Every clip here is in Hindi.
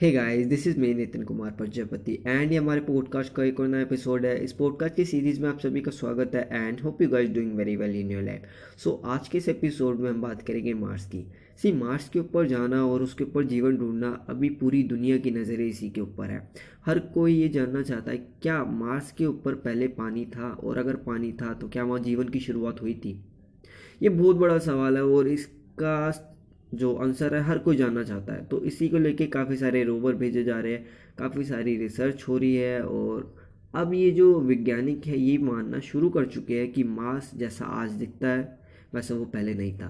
Hey guys this is me Nitin Kumar Prajapati and ये हमारे पॉडकास्ट का एक और नया एपिसोड है। इस पॉडकास्ट की सीरीज़ में आप सभी का स्वागत है and hope you guys doing very well in your life so आज के इस एपिसोड में हम बात करेंगे मार्स की। सी मार्स के ऊपर जाना और उसके ऊपर जीवन ढूंढना अभी पूरी दुनिया की नज़रें इसी के ऊपर है। हर कोई ये जानना चाहता है, क्या मार्स के ऊपर पहले पानी था? और अगर पानी था तो क्या वहाँ जीवन की शुरुआत हुई थी? ये बहुत बड़ा सवाल है, और इसका जो आंसर है, हर कोई जानना चाहता है। तो इसी को लेके काफ़ी सारे रोवर भेजे जा रहे हैं, काफ़ी सारी रिसर्च हो रही है और अब ये जो वैज्ञानिक है, ये मानना शुरू कर चुके हैं कि मास जैसा आज दिखता है, वैसा वो पहले नहीं था।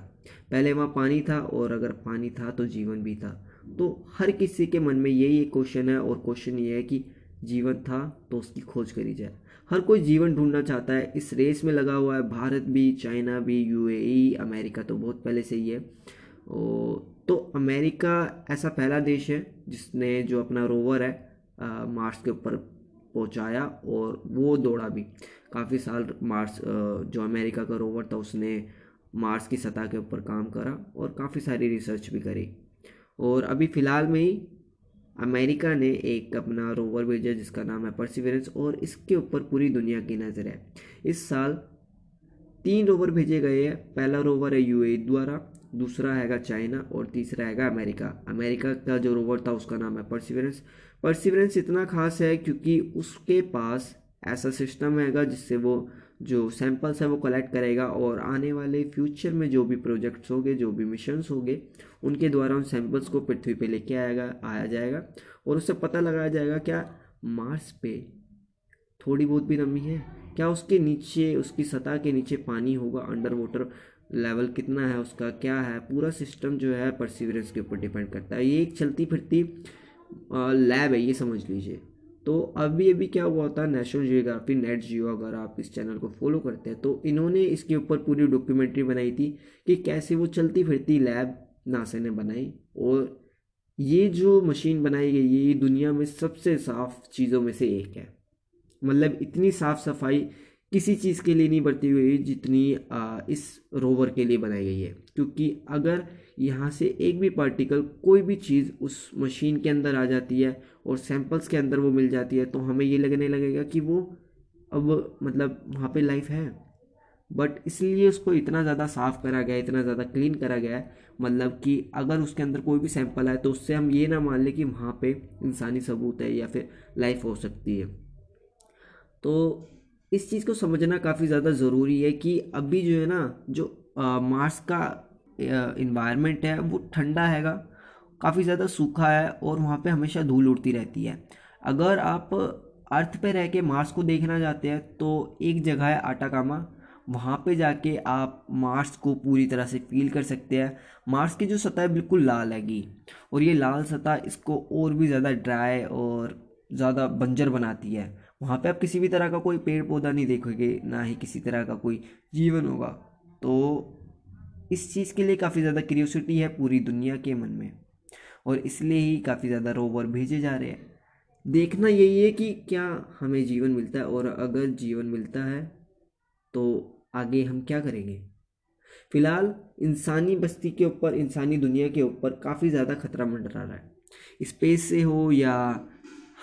पहले वहाँ पानी था और अगर पानी था तो जीवन भी था। तो हर किसी के मन में यही एक क्वेश्चन है और क्वेश्चन ये है कि जीवन था तो उसकी खोज करी जाए। हर कोई जीवन ढूंढना चाहता है, इस रेस में लगा हुआ है, भारत भी, चाइना भी यूएई अमेरिका तो बहुत पहले से ही है। तो अमेरिका ऐसा पहला देश है जिसने जो अपना रोवर है मार्स के ऊपर पहुँचाया और वो दौड़ा भी। काफ़ी साल मार्स जो अमेरिका का रोवर था उसने मार्स की सतह के ऊपर काम करा और काफ़ी सारी रिसर्च भी करी। और अभी फ़िलहाल में ही अमेरिका ने एक अपना रोवर भेजा जिसका नाम है परसिवरेंस और इसके ऊपर पूरी दुनिया की नज़र है। इस साल तीन रोवर भेजे गए हैं। पहला रोवर है यूए द्वारा दूसरा हैगा चाइना और तीसरा हैगा अमेरिका। अमेरिका का जो रोवर था, उसका नाम है परसिवरेंस परसिवरेंस इतना खास है क्योंकि उसके पास ऐसा सिस्टम हैगा जिससे वो जो सैंपल्स है वो कलेक्ट करेगा और आने वाले फ्यूचर में जो भी प्रोजेक्ट्स होंगे, जो भी मिशंस होंगे, उनके द्वारा उन सैंपल्स को पृथ्वी पे लेके आएगा, आया जाएगा और उससे पता लगाया जाएगा, क्या मार्स पे थोड़ी बहुत भी नमी है? क्या उसके नीचे, उसकी सतह के नीचे पानी होगा अंडर वाटर लेवल कितना है उसका, क्या है, पूरा सिस्टम जो है परसिवरेंस के ऊपर डिपेंड करता है। ये एक चलती फिरती लैब है, ये समझ लीजिए। तो अभी अभी क्या हुआ था नेशनल जियोग्राफी नेट जियो अगर आप इस चैनल को फॉलो करते हैं तो इन्होंने इसके ऊपर पूरी डॉक्यूमेंट्री बनाई थी कि कैसे वो चलती फिरती लैब नासा ने बनाई। और ये जो मशीन बनाई गई, ये दुनिया में सबसे साफ़ चीज़ों में से एक है। मतलब इतनी साफ़ सफ़ाई किसी चीज़ के लिए नहीं बरती हुई जितनी आ, इस रोवर के लिए बनाई गई है। क्योंकि अगर यहाँ से एक भी पार्टिकल कोई भी चीज़ उस मशीन के अंदर आ जाती है और सैंपल्स के अंदर वो मिल जाती है तो हमें ये लगने लगेगा कि वो अब मतलब वहाँ पे लाइफ है। बट इसलिए उसको इतना ज़्यादा साफ़ करा गया इतना ज़्यादा क्लीन करा गया है मतलब कि अगर उसके अंदर कोई भी सैंपल आए तो उससे हम ये ना मान लें कि वहाँ पे इंसानी सबूत है या फिर लाइफ हो सकती है। तो इस चीज़ को समझना काफ़ी ज़्यादा ज़रूरी है कि अभी जो है ना, जो मार्स का इन्वायरमेंट है, वो ठंडा हैगा, काफ़ी ज़्यादा सूखा है और वहाँ पे हमेशा धूल उड़ती रहती है। अगर आप अर्थ पे रह के मार्स को देखना चाहते हैं तो एक जगह है आटाकामा वहाँ पे जाके आप मार्स को पूरी तरह से फील कर सकते हैं। मार्स की जो सतह बिल्कुल लाल हैगी और ये लाल सतह इसको और भी ज़्यादा ड्राई और ज़्यादा बंजर बनाती है। वहाँ पे आप किसी भी तरह का कोई पेड़ पौधा नहीं देखोगे, ना ही किसी तरह का कोई जीवन होगा। तो इस चीज़ के लिए काफ़ी ज़्यादा क्रियोसिटी है पूरी दुनिया के मन में और इसलिए ही काफ़ी ज़्यादा रोवर भेजे जा रहे हैं। देखना यही है कि क्या हमें जीवन मिलता है और अगर जीवन मिलता है तो आगे हम क्या करेंगे? फ़िलहाल, इंसानी बस्ती के ऊपर, इंसानी दुनिया के ऊपर काफ़ी ज़्यादा खतरा मंडरा रहा है। स्पेस से हो या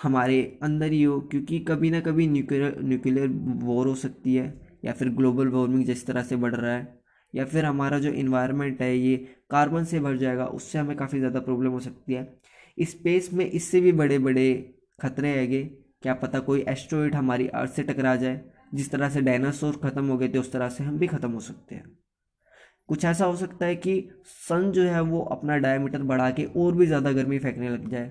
हमारे अंदर ही हो, क्योंकि कभी ना कभी न्यूक्लियर न्यूक्लियर वॉर हो सकती है, या फिर ग्लोबल वार्मिंग जिस तरह से बढ़ रहा है, या फिर हमारा जो इन्वायरमेंट है, ये कार्बन से भर जाएगा, उससे हमें काफ़ी ज़्यादा प्रॉब्लम हो सकती है। स्पेस में इससे भी बड़े बड़े खतरे हैगे, क्या पता कोई एस्ट्रॉइड हमारी अर्थ से टकरा जाए, जिस तरह से डायनासोर ख़त्म हो गए थे, उस तरह से हम भी ख़त्म हो सकते हैं। कुछ ऐसा हो सकता है कि सन जो है, वो अपना डायमीटर बढ़ा के और भी ज़्यादा गर्मी फेंकने लग जाए।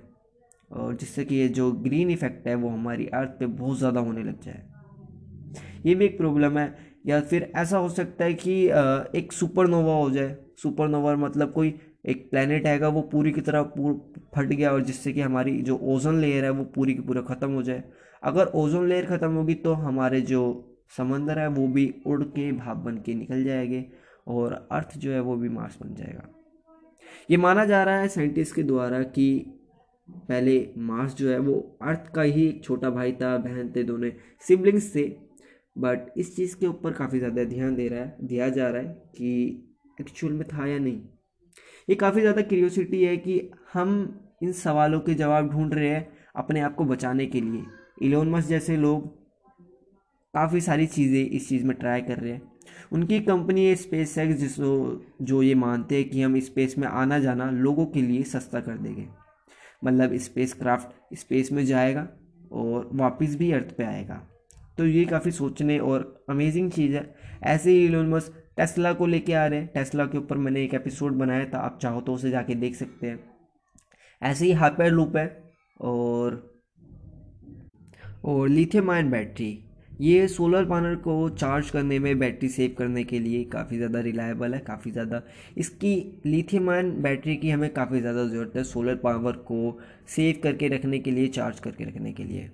और जिससे कि ये जो ग्रीन इफ़ेक्ट है वो हमारी अर्थ पे बहुत ज़्यादा होने लग जाए। ये भी एक प्रॉब्लम है। या फिर ऐसा हो सकता है कि एक सुपरनोवा हो जाए। सुपरनोवा मतलब कोई एक प्लेनेट आएगा, वो पूरी की तरह पूर फट गया और जिससे कि हमारी जो ओजोन लेयर है वो पूरी की पूरा ख़त्म हो जाए। अगर ओजोन लेयर ख़त्म होगी तो हमारे जो समंदर है वो भी उड़ के, भाप बन के निकल जाएँगे और अर्थ जो है वो भी मार्स बन जाएगा। ये माना जा रहा है साइंटिस्ट के द्वारा कि पहले मार्स जो है वो अर्थ का ही एक छोटा भाई था, बहन थे दोनों सिबलिंग्स थे। बट इस चीज़ के ऊपर काफ़ी ज़्यादा ध्यान दे रहा है, दिया जा रहा है कि एक्चुअल में था या नहीं। ये काफ़ी ज़्यादा क्यूरियोसिटी है कि हम इन सवालों के जवाब ढूंढ रहे हैं अपने आप को बचाने के लिए। इलोन मस्क जैसे लोग काफ़ी सारी चीज़ें इस चीज़ में ट्राई कर रहे हैं। उनकी कंपनी है स्पेस एक्स जिसको जो ये मानते हैं कि हम स्पेस में आना जाना लोगों के लिए सस्ता कर देंगे। मतलब स्पेस क्राफ्ट स्पेस में जाएगा और वापस भी अर्थ पे आएगा। तो ये काफ़ी सोचने और अमेजिंग चीज़ है। ऐसे ही इलोन मस्क टेस्ला को लेके आ रहे हैं। टेस्ला के ऊपर मैंने एक एपिसोड बनाया था, आप चाहो तो उसे जाके देख सकते हैं। ऐसे ही हाइपर लूप है और और लिथियम आयन बैटरी ये सोलर पैनल को चार्ज करने में बैटरी सेव करने के लिए काफ़ी ज़्यादा रिलायबल है, काफ़ी ज़्यादा। इसकी लिथियम आयन बैटरी की हमें काफ़ी ज़्यादा ज़रूरत है सोलर पावर को सेव करके रखने के लिए चार्ज करके रखने के लिए।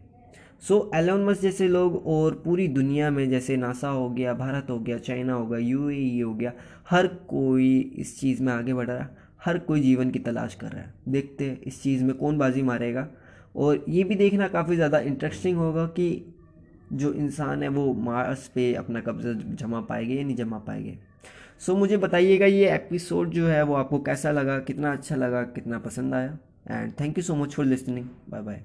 सो एलोन मस जैसे लोग और पूरी दुनिया में जैसे नासा हो गया, भारत हो गया चाइना हो गया यू हो गया, हर कोई इस चीज़ में आगे बढ़ रहा है, हर कोई जीवन की तलाश कर रहा है। देखते हैं इस चीज़ में कौन बाजी मारेगा। और ये भी देखना काफ़ी ज़्यादा इंटरेस्टिंग होगा कि जो इंसान है वो मार्स पे अपना कब्जा जमा पाएँगे या नहीं जमा पाएँगे। सो so, मुझे बताइएगा ये एपिसोड जो है वो आपको कैसा लगा कितना अच्छा लगा कितना पसंद आया। And thank you so much for listening bye bye